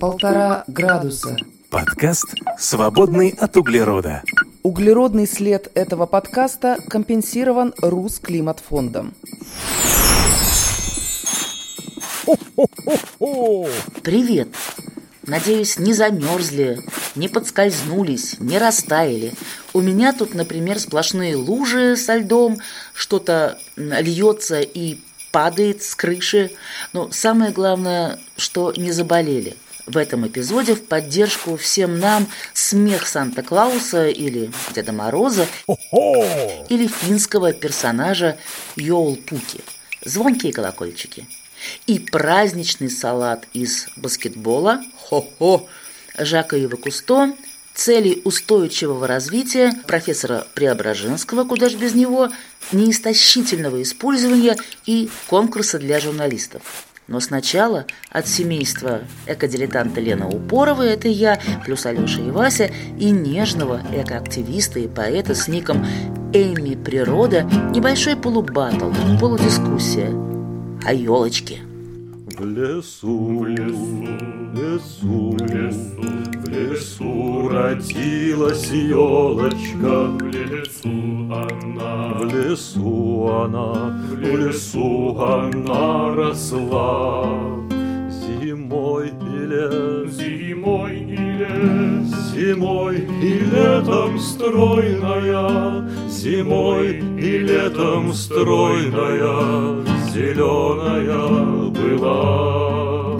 Полтора градуса. Подкаст, свободный от углерода. Углеродный след этого подкаста компенсирован Русклиматфондом. Привет! Надеюсь, не замерзли, не подскользнулись, не растаяли. У меня тут, например, сплошные лужи со льдом, что-то льется и падает с крыши. Но самое главное, что не заболели. В этом эпизоде в поддержку всем нам смех Санта-Клауса или Деда Мороза или финского персонажа Йоул-Пуки. Звонкие колокольчики. И праздничный салат из баскетбола «Хо-хо» Жака Ива Кусто, цели устойчивого развития профессора Преображенского, куда же без него, неистощительного использования и конкурса для журналистов. Но сначала от семейства экодилетанта Лена Упорова, это я, плюс Алеша и Вася, и нежного экоактивиста и поэта с ником Эми Природа небольшой полубатл, полудискуссия о елочке. В лесу, в лесу, лесу, в лесу, в лесу родилась елочка. В лесу она, в лесу она, в лесу она росла. Зимой и лет, зимой и лет, зимой и летом стройная, зимой и летом стройная, зеленая была.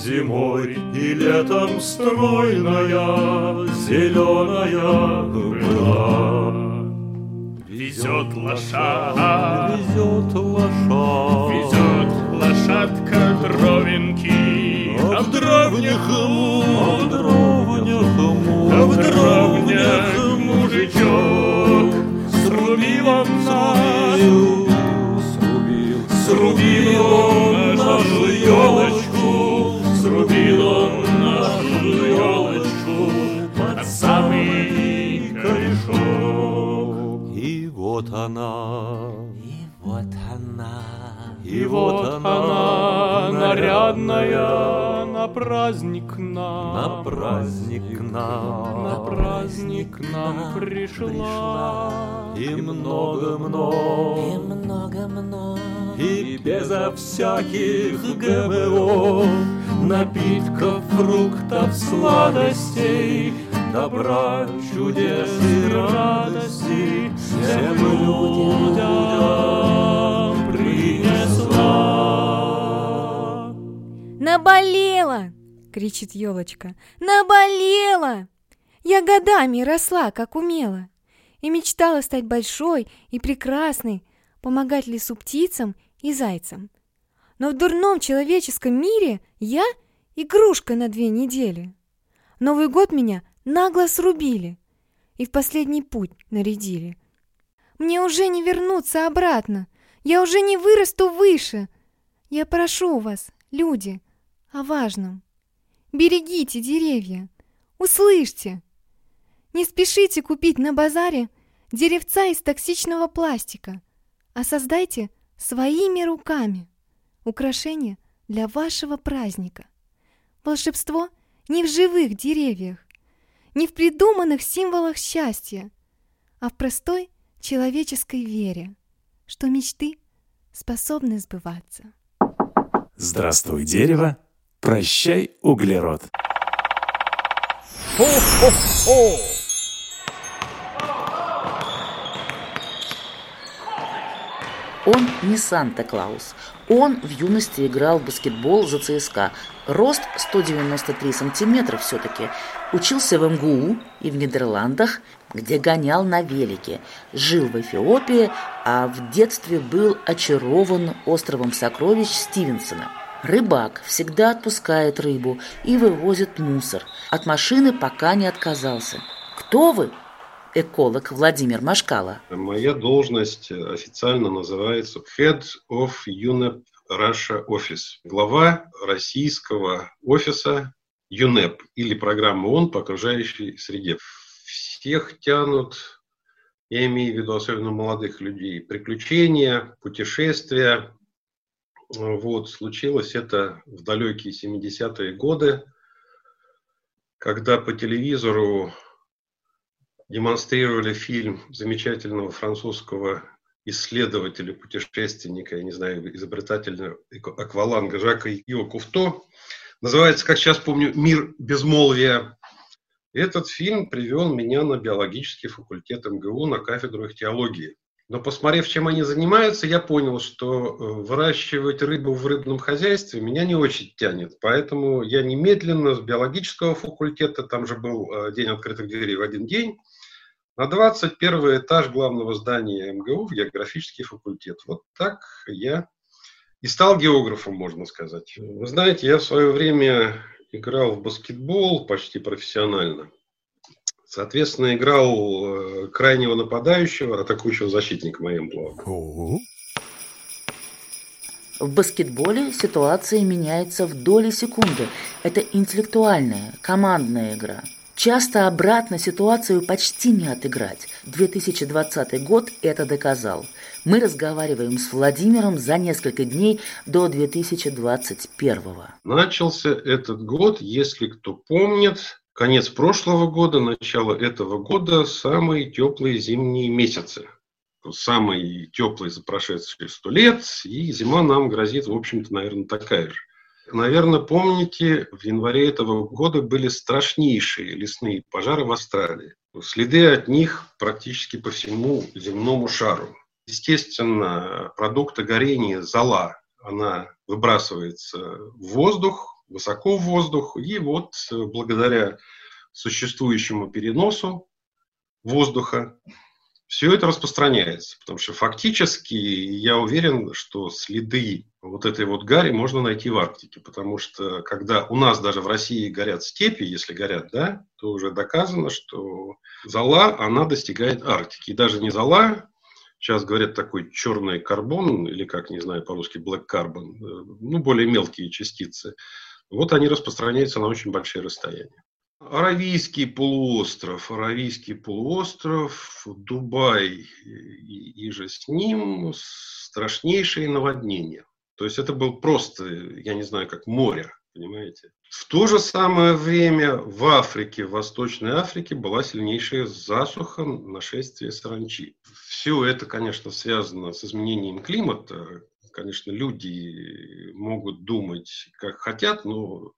Зимой и летом стройная, зеленая была. Везет лошадь, Везет лошадь, везет лошадка дровинки, а в дровнях а в дровнях а в дровнях мужичок. срубил он нашу, срубил, срубил он елочку, срубил он нашу елочку под самый корешок. И вот она, И вот она, и вот она, нарядная на праздник нам, на праздник нам, на праздник нам пришла. И много-много, и много-много. И безо всяких ГМО, напитков, фруктов, сладостей, добра, чудес и радости всем людям принесла. Наболела! кричит елочка. Наболела! Я годами росла, как умела, и мечтала стать большой и прекрасной, помогать лесу птицам и зайцам. Но в дурном человеческом мире я игрушка на две недели. Новый год меня нагло срубили и в последний путь нарядили. Мне уже не вернуться обратно, я уже не вырасту выше. Я прошу вас, люди, о важном. Берегите деревья, услышьте. Не спешите купить на базаре деревца из токсичного пластика, а создайте своими руками украшения для вашего праздника. Волшебство не в живых деревьях, не в придуманных символах счастья, а в простой человеческой вере, что мечты способны сбываться. Здравствуй, дерево. Прощай, углерод. Он не Санта-Клаус. Он в юности играл в баскетбол за ЦСКА. Рост 193 сантиметра все-таки. Учился в МГУ и в Нидерландах, где гонял на велике. Жил в Эфиопии, а в детстве был очарован островом сокровищ Стивенсона. Рыбак всегда отпускает рыбу и вывозит мусор. От машины пока не отказался. Кто вы? Эколог Владимир Машкала. Моя должность официально называется Head of UNEP Russia Office. Глава российского офиса UNEP или программы ООН по окружающей среде. Всех тянут я имею в виду особенно молодых людей, приключения, путешествия. Вот, случилось это в далекие 70-е годы, когда по телевизору демонстрировали фильм замечательного французского исследователя, путешественника, я не знаю, изобретателя акваланга Жака Ио Куфто. Называется, как сейчас помню, «Мир безмолвия». Этот фильм привел меня на биологический факультет МГУ на кафедру их теологии. Но посмотрев, чем они занимаются, я понял, что э, выращивать рыбу в рыбном хозяйстве меня не очень тянет. Поэтому я немедленно с биологического факультета, там же был э, день открытых дверей в один день, на 21 этаж главного здания МГУ в географический факультет. Вот так я и стал географом, можно сказать. Вы знаете, я в свое время играл в баскетбол почти профессионально. Соответственно, играл э, крайнего нападающего, атакующего защитника моим плавом. В баскетболе ситуация меняется в доли секунды. Это интеллектуальная, командная игра – Часто обратно ситуацию почти не отыграть. 2020 год это доказал. Мы разговариваем с Владимиром за несколько дней до 2021. Начался этот год, если кто помнит, конец прошлого года, начало этого года, самые теплые зимние месяцы. Самые теплые за прошедшие сто лет, и зима нам грозит, в общем-то, наверное, такая же. Наверное, помните, в январе этого года были страшнейшие лесные пожары в Австралии. Следы от них практически по всему земному шару. Естественно, продукты горения зола, она выбрасывается в воздух, высоко в воздух, и вот благодаря существующему переносу воздуха все это распространяется, потому что фактически я уверен, что следы вот этой вот гари можно найти в Арктике, потому что когда у нас даже в России горят степи, если горят, да, то уже доказано, что зола, она достигает Арктики. И даже не зола, сейчас говорят такой черный карбон, или как, не знаю, по-русски black carbon, э, ну, более мелкие частицы, вот они распространяются на очень большие расстояния. Аравийский полуостров, Аравийский полуостров, Дубай и, и же с ним страшнейшие наводнения. То есть это был просто, я не знаю, как море, понимаете. В то же самое время в Африке, в Восточной Африке была сильнейшая засуха, нашествие саранчи. Все это, конечно, связано с изменением климата. Конечно, люди могут думать, как хотят, но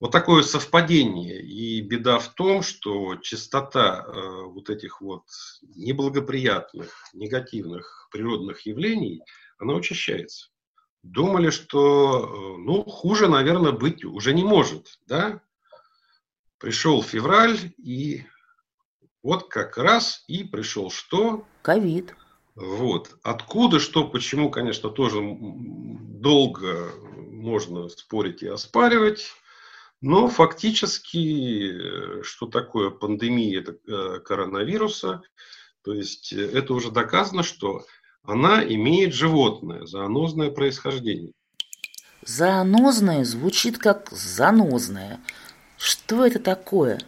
вот такое совпадение. И беда в том, что частота э, вот этих вот неблагоприятных, негативных природных явлений, она учащается. Думали, что, э, ну, хуже, наверное, быть уже не может, да? Пришел февраль, и вот как раз и пришел что? Ковид. Вот. Откуда, что, почему, конечно, тоже долго можно спорить и оспаривать. Но фактически, э, что такое пандемия э, коронавируса, то есть э, это уже доказано, что она имеет животное, зоонозное происхождение. Зоонозное звучит как занозное. Что это такое?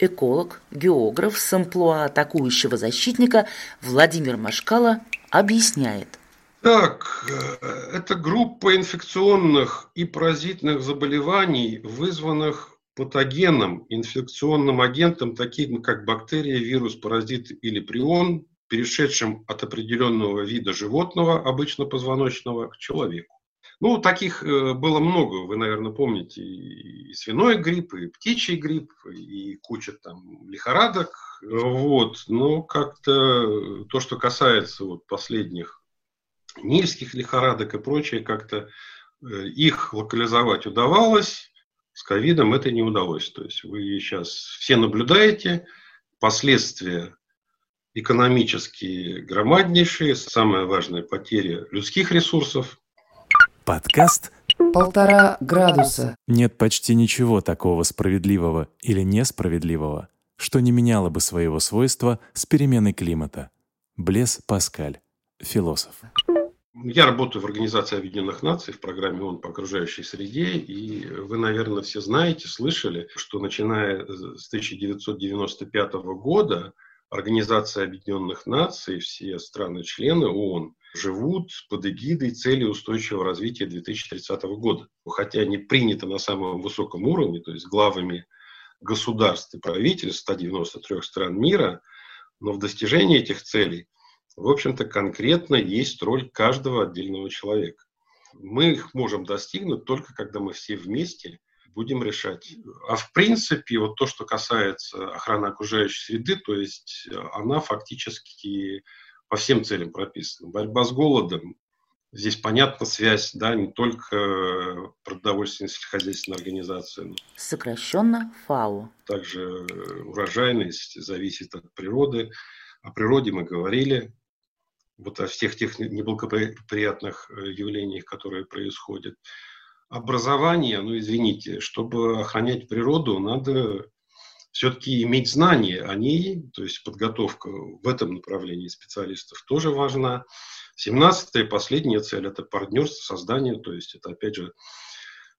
Эколог, географ с амплуа атакующего защитника Владимир Машкала объясняет – так, э, это группа инфекционных и паразитных заболеваний, вызванных патогеном, инфекционным агентом, таким как бактерия, вирус, паразит или прион, перешедшим от определенного вида животного, обычно позвоночного, к человеку. Ну, таких э, было много, вы, наверное, помните, и свиной грипп, и птичий грипп, и куча там лихорадок. Вот. Но как-то то, что касается вот последних нильских лихорадок и прочее, как-то э, их локализовать удавалось, с ковидом это не удалось. То есть вы сейчас все наблюдаете последствия экономические громаднейшие, самая важная потеря людских ресурсов. Подкаст «Полтора градуса». Нет почти ничего такого справедливого или несправедливого, что не меняло бы своего свойства с переменой климата. Блес Паскаль, философ. Я работаю в Организации Объединенных Наций в программе ООН по окружающей среде, и вы, наверное, все знаете, слышали, что начиная с 1995 года Организация Объединенных Наций, все страны-члены ООН живут под эгидой цели устойчивого развития 2030 года. Хотя они приняты на самом высоком уровне, то есть главами государств и правительств 193 стран мира, но в достижении этих целей, в общем-то, конкретно есть роль каждого отдельного человека. Мы их можем достигнуть только когда мы все вместе будем решать. А в принципе, вот то, что касается охраны окружающей среды, то есть она фактически по всем целям прописана. Борьба с голодом, здесь понятна связь, да, не только продовольственной сельскохозяйственной организации. Сокращенно ФАО. Также урожайность зависит от природы. О природе мы говорили, вот о всех тех неблагоприятных явлениях, которые происходят образование, ну извините, чтобы охранять природу, надо все-таки иметь знания о ней, то есть подготовка в этом направлении специалистов тоже важна. Семнадцатая, последняя цель – это партнерство, создание, то есть это, опять же,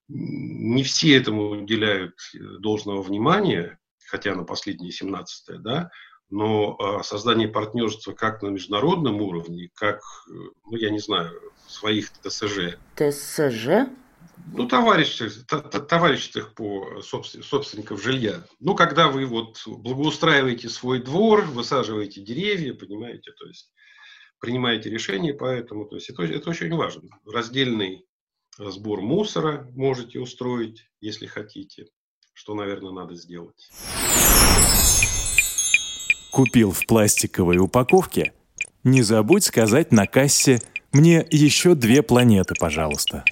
не все этому уделяют должного внимания, хотя на последние 17 да, но а, создание партнерства как на международном уровне, как, ну, я не знаю, своих ТСЖ. ТСЖ? Ну, товарищеских, товарищеских по собственников жилья. Ну, когда вы вот благоустраиваете свой двор, высаживаете деревья, понимаете, то есть принимаете решения по этому, то есть это, это очень важно. Раздельный сбор мусора можете устроить, если хотите, что, наверное, надо сделать. Купил в пластиковой упаковке? Не забудь сказать на кассе «Мне еще две планеты, пожалуйста».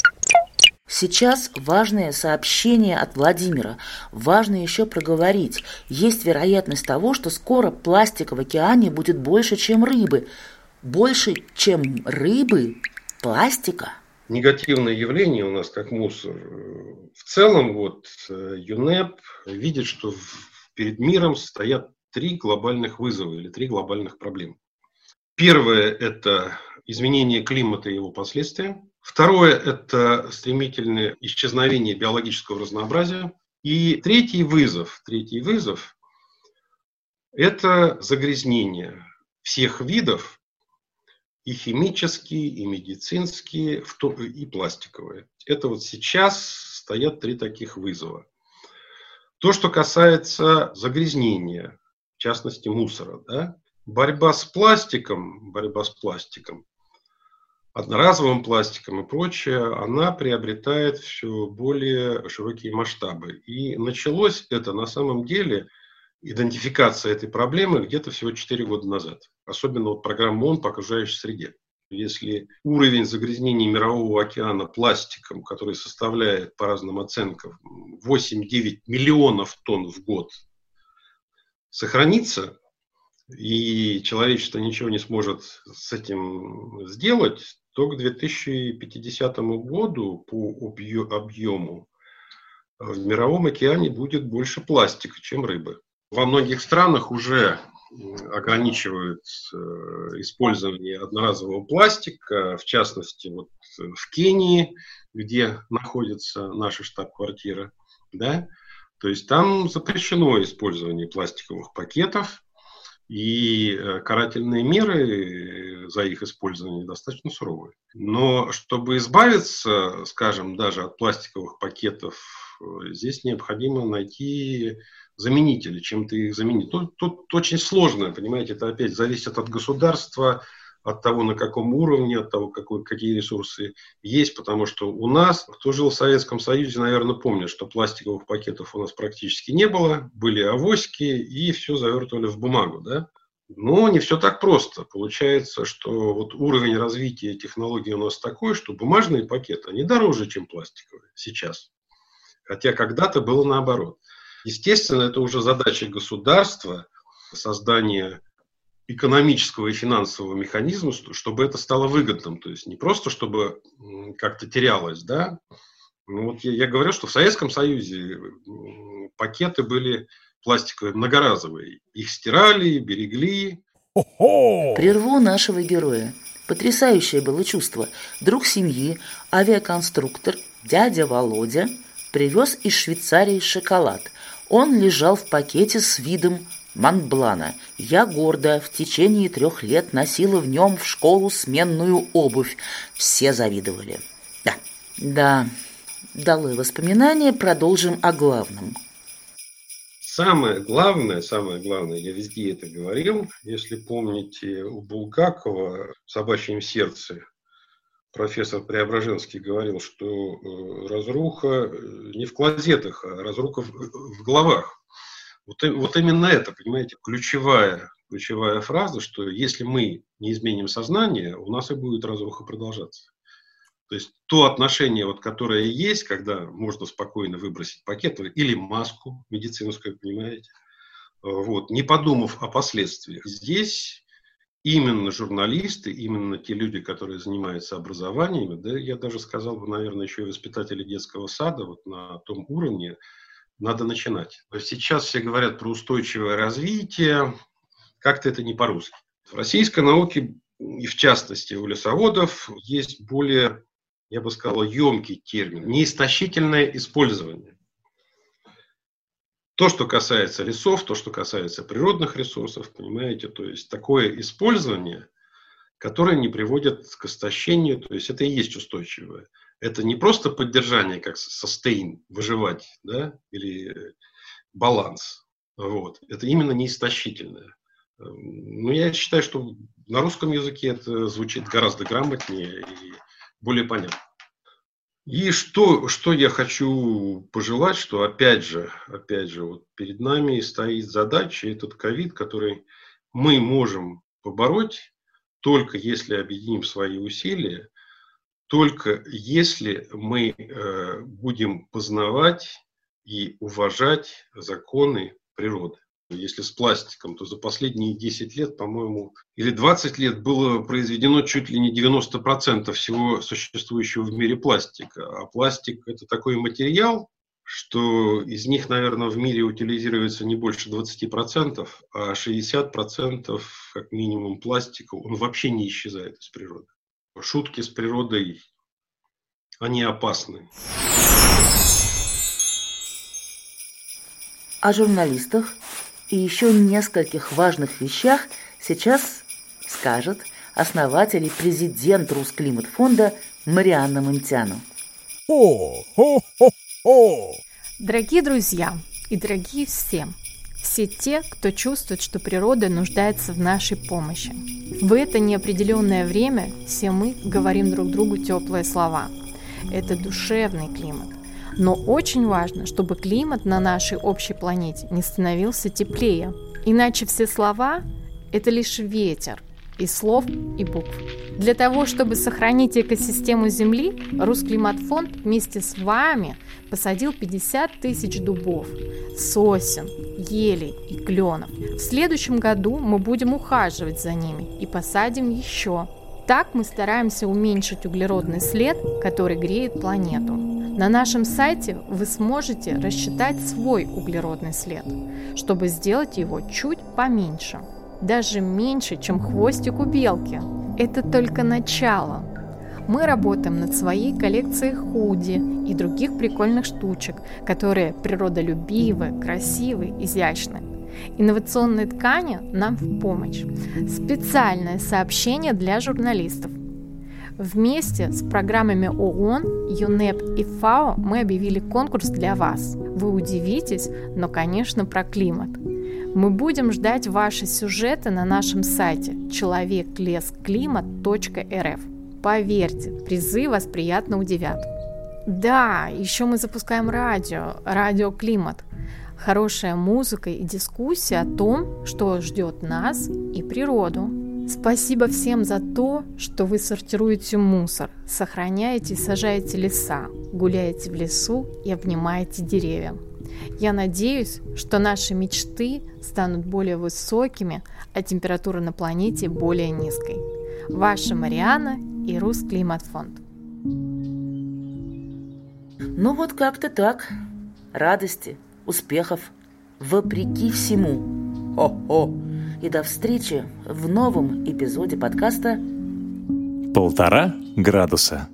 Сейчас важное сообщение от Владимира. Важно еще проговорить. Есть вероятность того, что скоро пластика в океане будет больше, чем рыбы. Больше, чем рыбы, пластика. Негативное явление у нас как мусор. В целом вот э, ЮНЕП видит, что перед миром стоят три глобальных вызова или три глобальных проблемы. Первое – это изменение климата и его последствия. Второе – это стремительное исчезновение биологического разнообразия. И третий вызов, третий вызов – это загрязнение всех видов, и химические, и медицинские, и пластиковые. Это вот сейчас стоят три таких вызова. То, что касается загрязнения, частности мусора, да, борьба с пластиком, борьба с пластиком одноразовым пластиком и прочее, она приобретает все более широкие масштабы. И началось это на самом деле, идентификация этой проблемы где-то всего 4 года назад. Особенно вот программа ООН по окружающей среде. Если уровень загрязнения мирового океана пластиком, который составляет по разным оценкам 8-9 миллионов тонн в год, сохранится, и человечество ничего не сможет с этим сделать, то к 2050 году по объему в мировом океане будет больше пластика, чем рыбы. Во многих странах уже ограничивают э, использование одноразового пластика, в частности, вот в Кении, где находится наша штаб-квартира, да, то есть там запрещено использование пластиковых пакетов, и э, карательные меры за их использование достаточно суровые. Но чтобы избавиться, скажем, даже от пластиковых пакетов, э, здесь необходимо найти заменители, чем-то их заменить. Тут, тут очень сложно, понимаете, это опять зависит от государства, от того, на каком уровне, от того, какой, какие ресурсы есть, потому что у нас, кто жил в Советском Союзе, наверное, помнит, что пластиковых пакетов у нас практически не было, были авоськи, и все завертывали в бумагу, да. Но не все так просто. Получается, что вот уровень развития технологий у нас такой, что бумажные пакеты, они дороже, чем пластиковые сейчас. Хотя когда-то было наоборот. Естественно, это уже задача государства, создание экономического и финансового механизма, чтобы это стало выгодным. То есть не просто, чтобы как-то терялось, да. Ну, вот я, я говорю, что в Советском Союзе пакеты были пластиковые, многоразовые. Их стирали, берегли. Прерву нашего героя. Потрясающее было чувство. Друг семьи, авиаконструктор, дядя Володя, привез из Швейцарии шоколад. Он лежал в пакете с видом Монблана. Я гордо в течение трех лет носила в нем в школу сменную обувь. Все завидовали. Да, да, долой воспоминания, продолжим о главном. Самое главное, самое главное, я везде это говорил, если помните, у Булгакова в «Собачьем сердце» профессор Преображенский говорил, что э, разруха э, не в клозетах, а разруха в головах. Вот, вот именно это, понимаете, ключевая, ключевая фраза, что если мы не изменим сознание, у нас и будет разруха продолжаться. То есть то отношение, вот, которое есть, когда можно спокойно выбросить пакет или маску медицинскую, понимаете, вот, не подумав о последствиях. Здесь именно журналисты, именно те люди, которые занимаются образованием, да, я даже сказал бы, наверное, еще и воспитатели детского сада, вот на том уровне, надо начинать. Сейчас все говорят про устойчивое развитие, как-то это не по-русски. В российской науке, и в частности у лесоводов, есть более я бы сказал, емкий термин, неистощительное использование. То, что касается лесов, то, что касается природных ресурсов, понимаете, то есть такое использование, которое не приводит к истощению, то есть это и есть устойчивое. Это не просто поддержание, как sustain, выживать, да, или баланс. Вот. Это именно неистощительное. Но я считаю, что на русском языке это звучит гораздо грамотнее и более понятно. И что, что я хочу пожелать, что опять же, опять же, вот перед нами стоит задача, этот ковид, который мы можем побороть только если объединим свои усилия, только если мы э, будем познавать и уважать законы природы. Если с пластиком, то за последние 10 лет, по-моему, или 20 лет было произведено чуть ли не 90% всего существующего в мире пластика. А пластик – это такой материал, что из них, наверное, в мире утилизируется не больше 20%, а 60% как минимум пластика, он вообще не исчезает из природы. Шутки с природой, они опасны. О журналистах и еще нескольких важных вещах сейчас скажет основатель и президент Русклимат-фонда Марианна Монтяну. О, хо, хо, хо. Дорогие друзья и дорогие все, все те, кто чувствует, что природа нуждается в нашей помощи. В это неопределенное время все мы говорим друг другу теплые слова. Это душевный климат – но очень важно, чтобы климат на нашей общей планете не становился теплее. Иначе все слова – это лишь ветер из слов и букв. Для того, чтобы сохранить экосистему Земли, Русклиматфонд вместе с вами посадил 50 тысяч дубов, сосен, елей и кленов. В следующем году мы будем ухаживать за ними и посадим еще. Так мы стараемся уменьшить углеродный след, который греет планету. На нашем сайте вы сможете рассчитать свой углеродный след, чтобы сделать его чуть поменьше. Даже меньше, чем хвостик у белки. Это только начало. Мы работаем над своей коллекцией худи и других прикольных штучек, которые природолюбивы, красивы, изящны. Инновационные ткани нам в помощь. Специальное сообщение для журналистов – Вместе с программами ООН, ЮНЕП и ФАО мы объявили конкурс для вас. Вы удивитесь, но, конечно, про климат. Мы будем ждать ваши сюжеты на нашем сайте человеклесклимат.рф. Поверьте, призы вас приятно удивят. Да, еще мы запускаем радио, радио Климат. Хорошая музыка и дискуссия о том, что ждет нас и природу. Спасибо всем за то, что вы сортируете мусор, сохраняете и сажаете леса, гуляете в лесу и обнимаете деревья. Я надеюсь, что наши мечты станут более высокими, а температура на планете более низкой. Ваша Мариана и Русклиматфонд. Ну вот как-то так. Радости, успехов, вопреки всему. Хо-хо! и до встречи в новом эпизоде подкаста «Полтора градуса».